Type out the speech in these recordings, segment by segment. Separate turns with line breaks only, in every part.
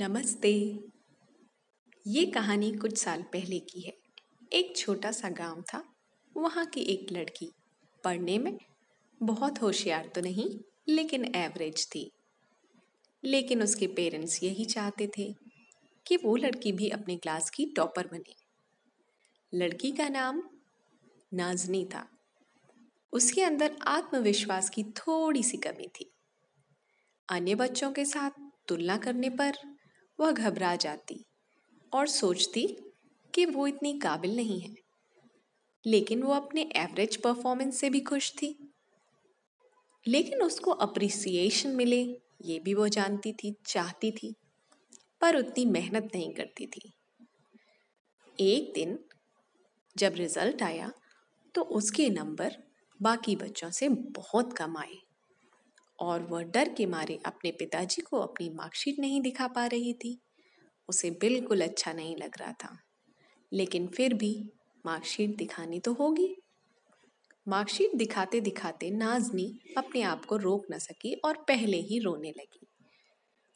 नमस्ते। ये कहानी कुछ साल पहले की है। एक छोटा सा गाँव था। वहाँ की एक लड़की। पढ़ने में बहुत होशियार तो नहीं, लेकिन एवरेज थी। लेकिन उसके पेरेंट्स यही चाहते थे कि वो लड़की भी अपने क्लास की टॉपर बने। लड़की का नाम नाजनी था। उसके अंदर आत्मविश्वास की थोड़ी सी कमी थी। अन्य बच्चों के साथ तुलना करने पर वह घबरा जाती और सोचती कि वो इतनी काबिल नहीं है। लेकिन वो अपने एवरेज परफॉर्मेंस से भी खुश थी। लेकिन उसको अप्रिसिएशन मिले, ये भी वो जानती थी, चाहती थी, पर उतनी मेहनत नहीं करती थी। एक दिन जब रिज़ल्ट आया तो उसके नंबर बाकी बच्चों से बहुत कम आए। और वह डर के मारे अपने पिताजी को अपनी मार्कशीट नहीं दिखा पा रही थी। उसे बिल्कुल अच्छा नहीं लग रहा था। लेकिन फिर भी मार्कशीट दिखानी तो होगी। मार्कशीट दिखाते दिखाते नाजनी अपने आप को रोक न सकी और पहले ही रोने लगी।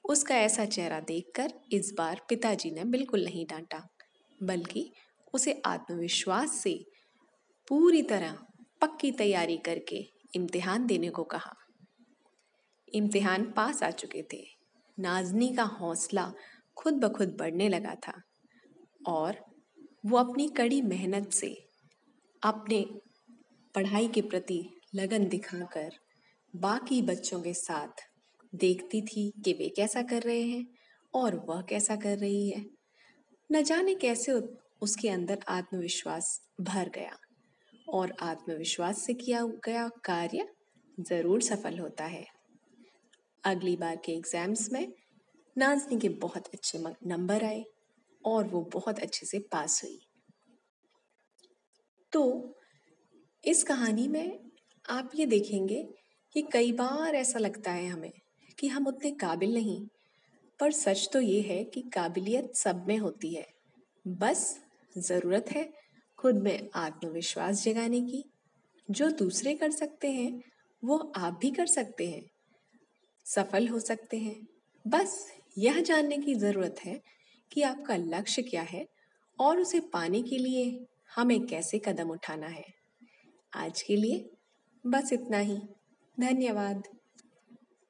उसका ऐसा चेहरा देखकर इस बार पिताजी ने बिल्कुल नहीं डांटा, बल्कि उसे आत्मविश्वास से पूरी तरह पक्की तैयारी करके इम्तिहान देने को कहा। इम्तिहान पास आ चुके थे। नाजनी का हौसला खुद ब खुद बढ़ने लगा था और वो अपनी कड़ी मेहनत से अपने पढ़ाई के प्रति लगन दिखाकर बाकी बच्चों के साथ देखती थी कि वे कैसा कर रहे हैं और वह कैसा कर रही है। न जाने कैसे उसके अंदर आत्मविश्वास भर गया और आत्मविश्वास से किया गया कार्य ज़रूर सफल होता है। अगली बार के एग्ज़ाम्स में नाजनी के बहुत अच्छे नंबर आए और वो बहुत अच्छे से पास हुई। तो इस कहानी में आप ये देखेंगे कि कई बार ऐसा लगता है हमें कि हम उतने काबिल नहीं, पर सच तो ये है कि काबिलियत सब में होती है। बस ज़रूरत है खुद में आत्मविश्वास जगाने की। जो दूसरे कर सकते हैं, वो आप भी कर सकते हैं। सफल हो सकते हैं। बस यह जानने की ज़रूरत है कि आपका लक्ष्य क्या है और उसे पाने के लिए हमें कैसे कदम उठाना है। आज के लिए बस इतना ही। धन्यवाद।